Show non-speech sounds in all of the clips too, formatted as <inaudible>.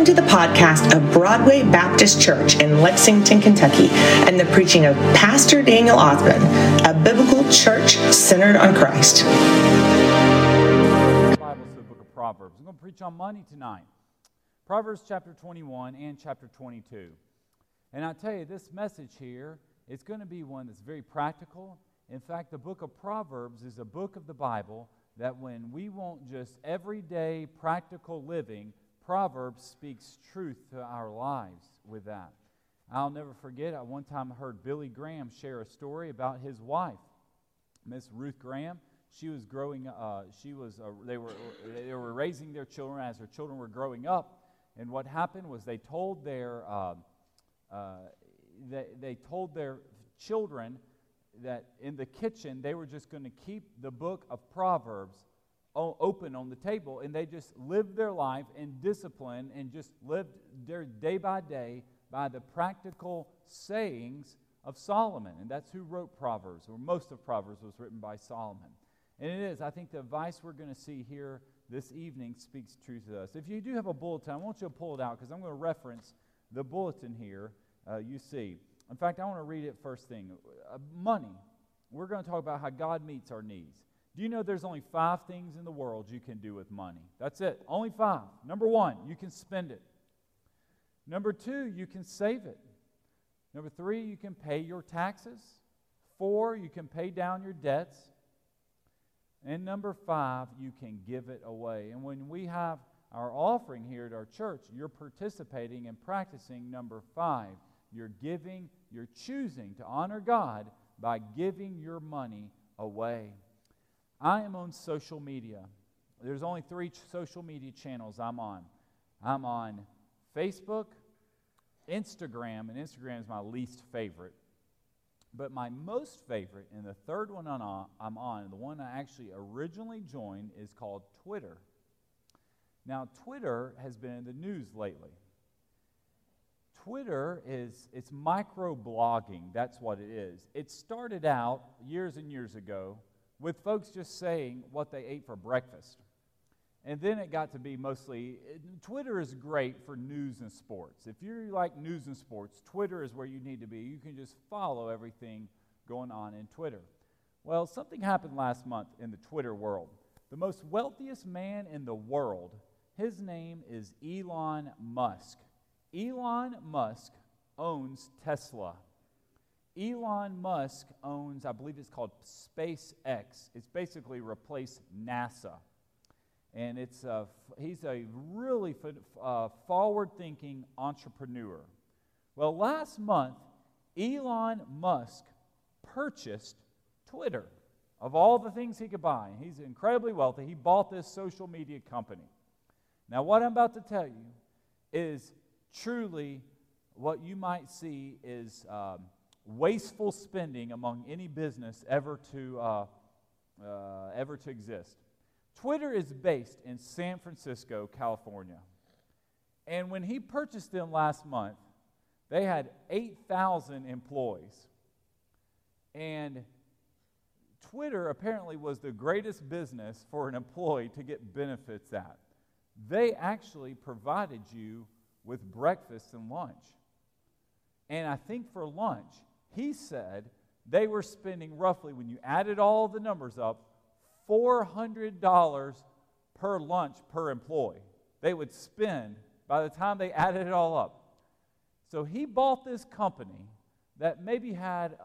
Welcome to the podcast of Broadway Baptist Church in Lexington, Kentucky, and the preaching of Pastor Daniel Osmond, a biblical church centered on Christ. Bible to the book of Proverbs. I'm going to preach on money tonight. Proverbs chapter 21 and chapter 22. And I tell you, this message here is going to be one that's very practical. In fact, the book of Proverbs is a book of the Bible that when we want just everyday practical living, Proverbs speaks truth to our lives with that. I'll never forget, I one time I heard Billy Graham share a story about his wife, Miss Ruth Graham. She was growing, uh, she was, uh, they, were, they were raising their children as their children were growing up. And what happened was they told their, uh, uh they, they told their children that in the kitchen they were just going to keep the book of Proverbs open on the table and they just lived their life in discipline and just lived their day by day by the practical sayings of Solomon. And that's who wrote Proverbs, or most of Proverbs was written by Solomon. And it is, I think the advice we're going to see here this evening speaks truth to us. If you do have a bulletin, I want you to pull it out because I'm going to reference the bulletin here uh, you see. In fact, I want to read it first thing. Uh, money. We're going to talk about how God meets our needs. Do you know there's only five things in the world you can do with money? That's it. Only five. Number one, you can spend it. Number two, you can save it. Number three, you can pay your taxes. Four, you can pay down your debts. And number five, you can give it away. And when we have our offering here at our church, you're participating and practicing number five. You're giving, you're choosing to honor God by giving your money away. I am on social media. There's only three social media channels I'm on. I'm on Facebook, Instagram, and Instagram is my least favorite. But my most favorite, and the third one uh, I'm on, the one I actually originally joined, is called Twitter. Now, Twitter has been in the news lately. Twitter is it's micro blogging. That's what it is. It started out years and years ago with folks just saying what they ate for breakfast. And then it got to be mostly Twitter is great for news and sports. If you like news and sports, Twitter is where you need to be. You can just follow everything going on in Twitter. Well, something happened last month in the Twitter world. The most wealthiest man in the world, his name is Elon Musk. Elon Musk owns Tesla. Elon Musk owns, I believe it's called SpaceX. It's basically replaced NASA. And it's a, he's a really uh, forward thinking entrepreneur. Well, last month, Elon Musk purchased Twitter. Of all the things he could buy, he's incredibly wealthy. He bought this social media company. Now, what I'm about to tell you is truly what you might see is. Um, wasteful spending among any business ever to, uh, uh, ever to exist. Twitter is based in San Francisco, California. And when he purchased them last month, they had 8,000 employees. And Twitter apparently was the greatest business for an employee to get benefits at. They actually provided you with breakfast and lunch. And I think for lunch, he said they were spending roughly, when you added all the numbers up, $400 per lunch per employee. They would spend by the time they added it all up. So he bought this company that maybe had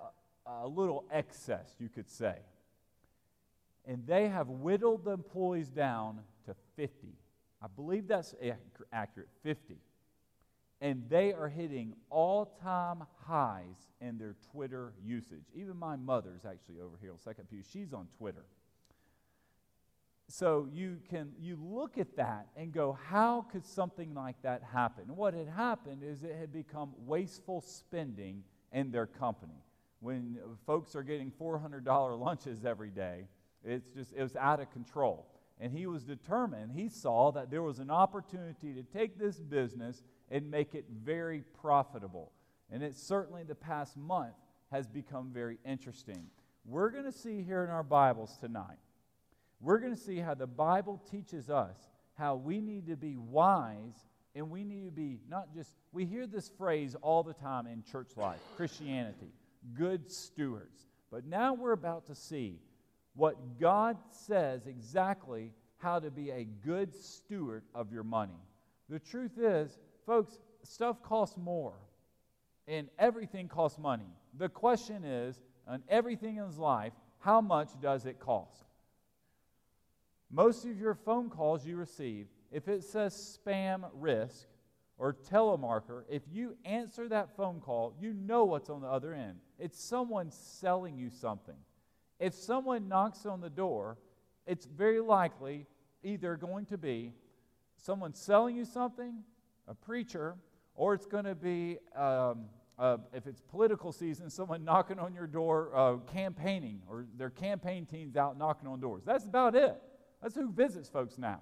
a, a little excess, you could say. And they have whittled the employees down to 50. I believe that's accurate 50 and they are hitting all time highs in their Twitter usage. Even my mother's actually over here on Second Pew. She's on Twitter. So you can you look at that and go, how could something like that happen? what had happened is it had become wasteful spending in their company. When folks are getting $400 lunches every day, it's just it was out of control. And he was determined. He saw that there was an opportunity to take this business and make it very profitable. And it certainly the past month has become very interesting. We're going to see here in our Bibles tonight, we're going to see how the Bible teaches us how we need to be wise and we need to be not just, we hear this phrase all the time in church life, Christianity, good stewards. But now we're about to see what God says exactly how to be a good steward of your money. The truth is, folks, stuff costs more, and everything costs money. The question is, on everything in his life, how much does it cost? Most of your phone calls you receive, if it says spam risk or telemarketer, if you answer that phone call, you know what's on the other end. It's someone selling you something. If someone knocks on the door, it's very likely either going to be someone selling you something, a preacher, or it's going to be, um, uh, if it's political season, someone <laughs> knocking on your door, uh, campaigning, or their campaign teams out knocking on doors. That's about it. That's who visits folks now.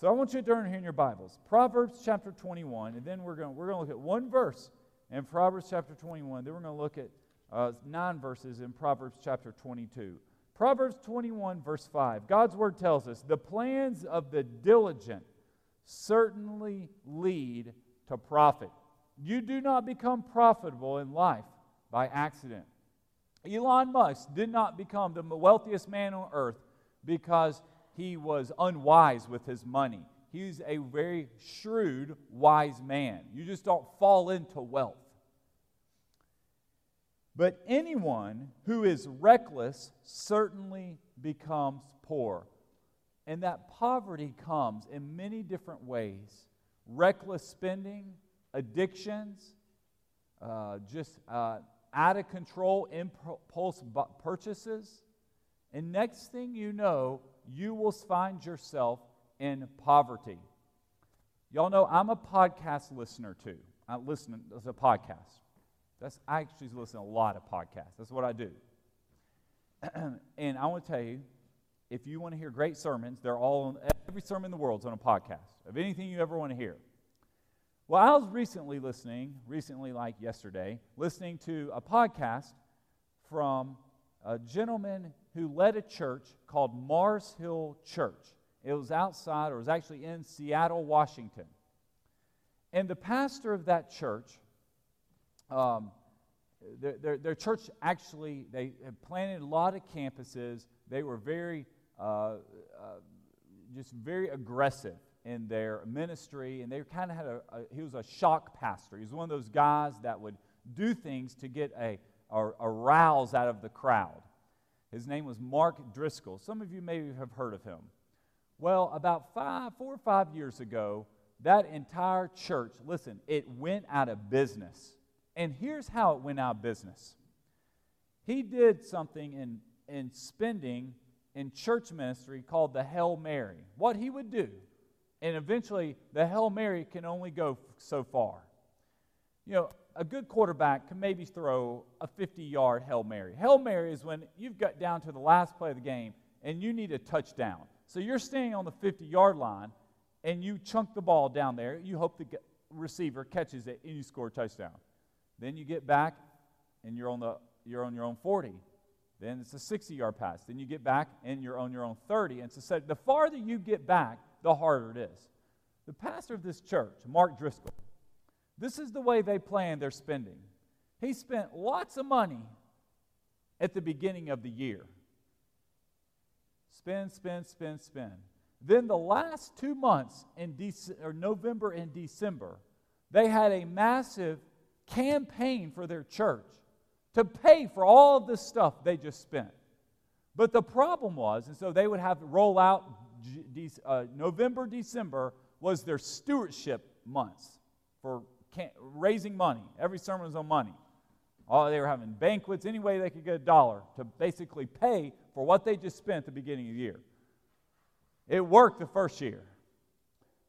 So I want you to turn here in your Bibles. Proverbs chapter 21, and then we're going we're going to look at one verse in Proverbs chapter 21. Then we're going to look at uh, nine verses in Proverbs chapter 22. Proverbs 21, verse 5. God's word tells us the plans of the diligent certainly lead to profit. You do not become profitable in life by accident. Elon Musk did not become the wealthiest man on earth because he was unwise with his money. He's a very shrewd, wise man. You just don't fall into wealth. But anyone who is reckless certainly becomes poor. And that poverty comes in many different ways reckless spending, addictions, uh, just uh, out of control impulse purchases. And next thing you know, you will find yourself in poverty. Y'all know I'm a podcast listener too. I listen to a podcast. That's I actually listen to a lot of podcasts. That's what I do. <clears throat> and I want to tell you, if you want to hear great sermons, they're all on every sermon in the world is on a podcast of anything you ever want to hear. Well, I was recently listening, recently like yesterday, listening to a podcast from a gentleman who led a church called Mars Hill Church. It was outside, or it was actually in Seattle, Washington. And the pastor of that church, um, their, their, their, church actually, they had planted a lot of campuses. They were very, Uh, uh, just very aggressive in their ministry. And they kind of had a, a, he was a shock pastor. He was one of those guys that would do things to get a, a, a rouse out of the crowd. His name was Mark Driscoll. Some of you may have heard of him. Well, about five, four or five years ago, that entire church, listen, it went out of business. And here's how it went out of business. He did something in, in spending in church ministry called the Hail Mary. What he would do, and eventually the Hail Mary can only go so far. You know, a good quarterback can maybe throw a 50 yard Hail Mary. Hail Mary is when you've got down to the last play of the game and you need a touchdown. So you're standing on the 50 yard line and you chunk the ball down there. You hope the receiver catches it and you score a touchdown. Then you get back and you're on, the, you're on your own 40. Then it's a 60 yard pass. Then you get back and you're on your own 30. And so the farther you get back, the harder it is. The pastor of this church, Mark Driscoll, this is the way they plan their spending. He spent lots of money at the beginning of the year. Spend, spend, spend, spend. Then the last two months in Dece- or November and December, they had a massive campaign for their church to pay for all of this stuff they just spent. But the problem was, and so they would have to roll out uh, November, December was their stewardship months for raising money. Every sermon was on money. Oh, they were having banquets, any way they could get a dollar to basically pay for what they just spent at the beginning of the year. It worked the first year.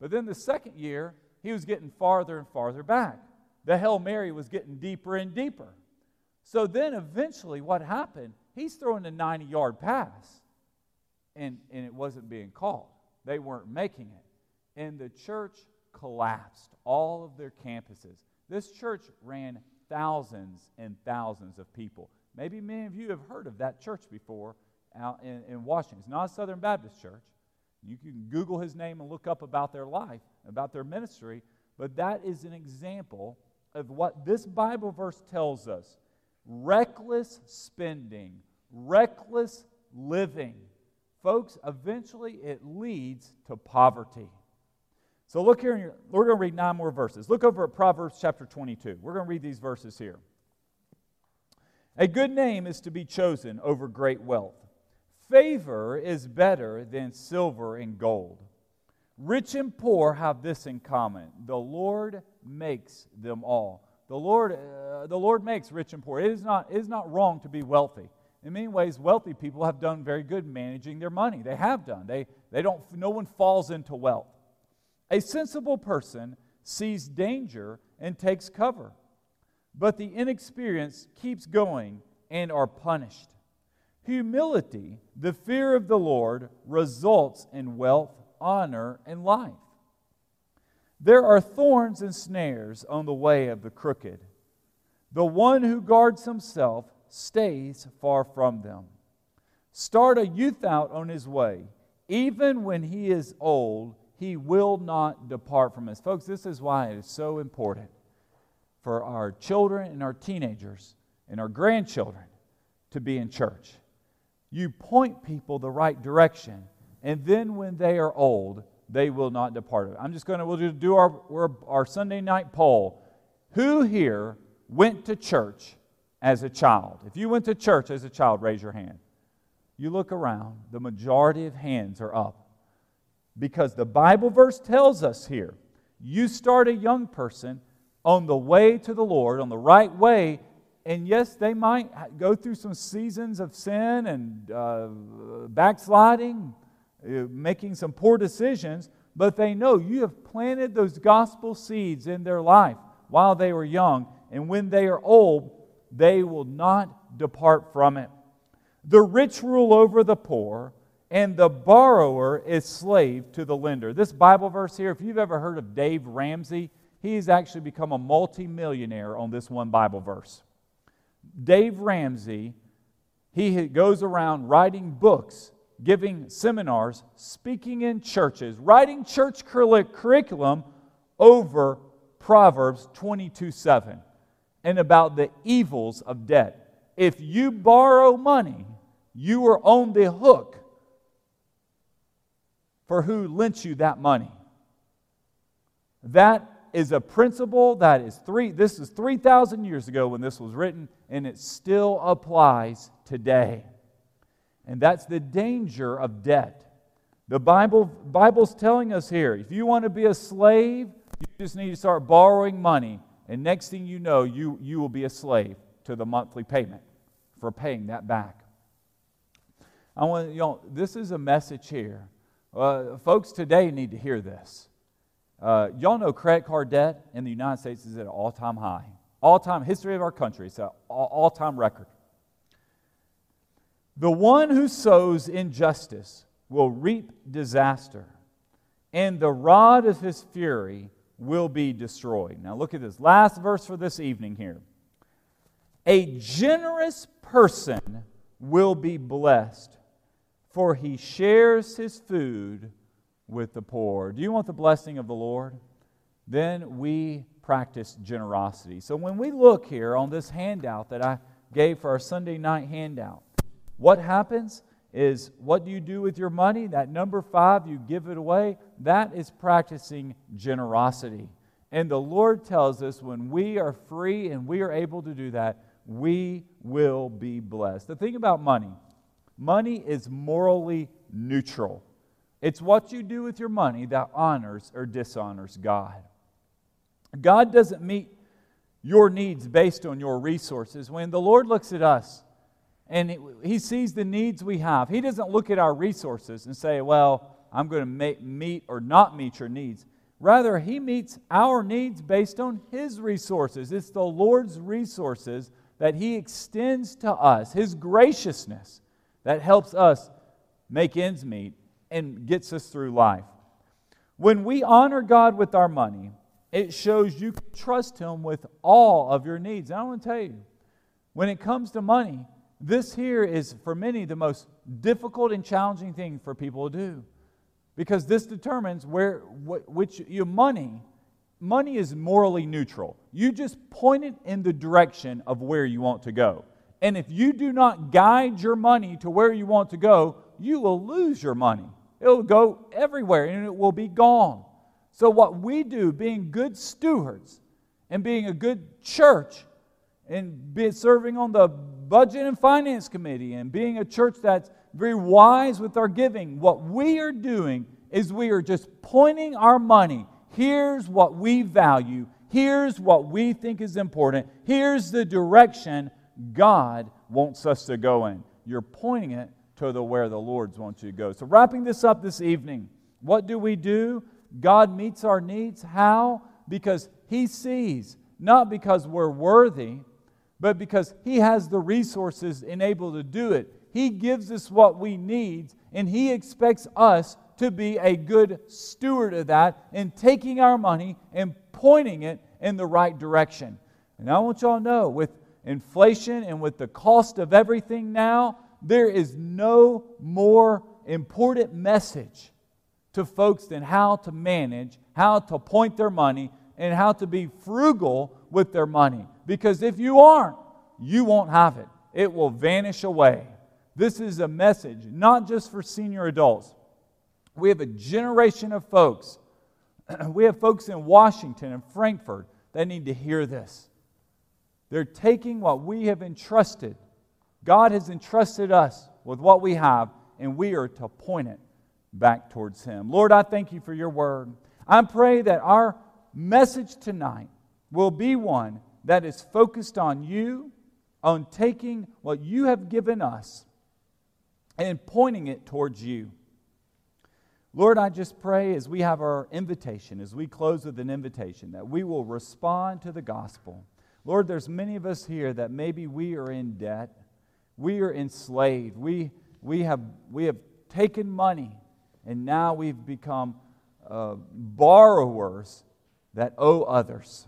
But then the second year, he was getting farther and farther back. The Hail Mary was getting deeper and deeper. So then eventually, what happened? He's throwing a 90 yard pass, and, and it wasn't being called. They weren't making it. And the church collapsed all of their campuses. This church ran thousands and thousands of people. Maybe many of you have heard of that church before out in, in Washington. It's not a Southern Baptist church. You can Google his name and look up about their life, about their ministry, but that is an example of what this Bible verse tells us reckless spending, reckless living. Folks, eventually it leads to poverty. So look here, your, we're going to read nine more verses. Look over at Proverbs chapter 22. We're going to read these verses here. A good name is to be chosen over great wealth. Favor is better than silver and gold. Rich and poor have this in common the Lord makes them all. The Lord, uh, the Lord makes rich and poor. It is, not, it is not wrong to be wealthy. In many ways, wealthy people have done very good managing their money. They have done. They, they don't, no one falls into wealth. A sensible person sees danger and takes cover, but the inexperienced keeps going and are punished. Humility, the fear of the Lord, results in wealth, honor, and life. There are thorns and snares on the way of the crooked. The one who guards himself stays far from them. Start a youth out on his way. Even when he is old, he will not depart from us. Folks, this is why it is so important for our children and our teenagers and our grandchildren to be in church. You point people the right direction, and then when they are old, they will not depart. I'm just going to we'll just do our, our Sunday night poll. Who here went to church as a child? If you went to church as a child, raise your hand. You look around, the majority of hands are up. Because the Bible verse tells us here you start a young person on the way to the Lord, on the right way, and yes, they might go through some seasons of sin and uh, backsliding, Uh, making some poor decisions, but they know you have planted those gospel seeds in their life while they were young, and when they are old, they will not depart from it. The rich rule over the poor, and the borrower is slave to the lender. This Bible verse here, if you've ever heard of Dave Ramsey, he's actually become a multimillionaire on this one Bible verse. Dave Ramsey, he goes around writing books, giving seminars, speaking in churches, writing church curriculum over Proverbs 22 7 and about the evils of debt. If you borrow money, you are on the hook for who lent you that money. That is a principle that is three, this is 3,000 years ago when this was written, and it still applies today. And that's the danger of debt. The Bible, Bible's telling us here if you want to be a slave, you just need to start borrowing money. And next thing you know, you, you will be a slave to the monthly payment for paying that back. I want you know, this is a message here uh, folks today need to hear this. Uh, y'all know credit card debt in the United States is at an all time high. All time history of our country, it's an all time record. The one who sows injustice will reap disaster, and the rod of his fury will be destroyed. Now, look at this last verse for this evening here. A generous person will be blessed for he shares his food with the poor. Do you want the blessing of the Lord? Then we practice generosity. So when we look here on this handout that I gave for our Sunday night handout, what happens is what do you do with your money? That number five, you give it away. That is practicing generosity. And the Lord tells us when we are free and we are able to do that, we will be blessed. The thing about money, Money is morally neutral. It's what you do with your money that honors or dishonors God. God doesn't meet your needs based on your resources. When the Lord looks at us and He sees the needs we have, He doesn't look at our resources and say, Well, I'm going to meet or not meet your needs. Rather, He meets our needs based on His resources. It's the Lord's resources that He extends to us, His graciousness that helps us make ends meet and gets us through life. When we honor God with our money, it shows you trust Him with all of your needs. And I want to tell you, when it comes to money, this here is for many the most difficult and challenging thing for people to do because this determines where wh- which your money money is morally neutral. You just point it in the direction of where you want to go. And if you do not guide your money to where you want to go, you will lose your money. It will go everywhere and it will be gone. So, what we do, being good stewards and being a good church and be serving on the budget and finance committee and being a church that's very wise with our giving, what we are doing is we are just pointing our money. Here's what we value. Here's what we think is important. Here's the direction God wants us to go in. You're pointing it to the where the Lord wants you to go. So, wrapping this up this evening, what do we do? God meets our needs. How? Because He sees, not because we're worthy, but because He has the resources and able to do it. He gives us what we need, and He expects us to be a good steward of that and taking our money and pointing it in the right direction. And I want y'all to know with inflation and with the cost of everything now, there is no more important message to folks than how to manage, how to point their money, and how to be frugal with their money. Because if you aren't, you won't have it, it will vanish away. This is a message not just for senior adults. We have a generation of folks. <clears throat> we have folks in Washington and Frankfort that need to hear this. They're taking what we have entrusted. God has entrusted us with what we have, and we are to point it back towards Him. Lord, I thank you for your word. I pray that our message tonight will be one that is focused on you, on taking what you have given us and pointing it towards you. Lord, I just pray as we have our invitation, as we close with an invitation, that we will respond to the gospel. Lord, there's many of us here that maybe we are in debt. We are enslaved. We, we, have, we have taken money and now we've become uh, borrowers that owe others.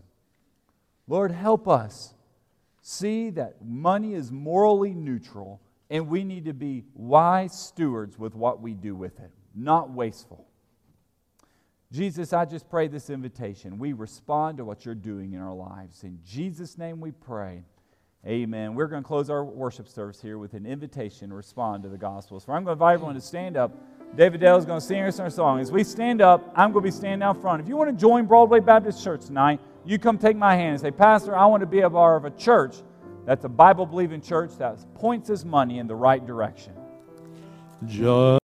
Lord, help us see that money is morally neutral and we need to be wise stewards with what we do with it, not wasteful. Jesus, I just pray this invitation. We respond to what you're doing in our lives. In Jesus' name we pray. Amen. We're going to close our worship service here with an invitation to respond to the gospel. So I'm going to invite everyone to stand up. David Dale is going to sing us our song. As we stand up, I'm going to be standing out front. If you want to join Broadway Baptist Church tonight, you come take my hand and say, Pastor, I want to be a part of a church that's a Bible believing church that points his money in the right direction. Just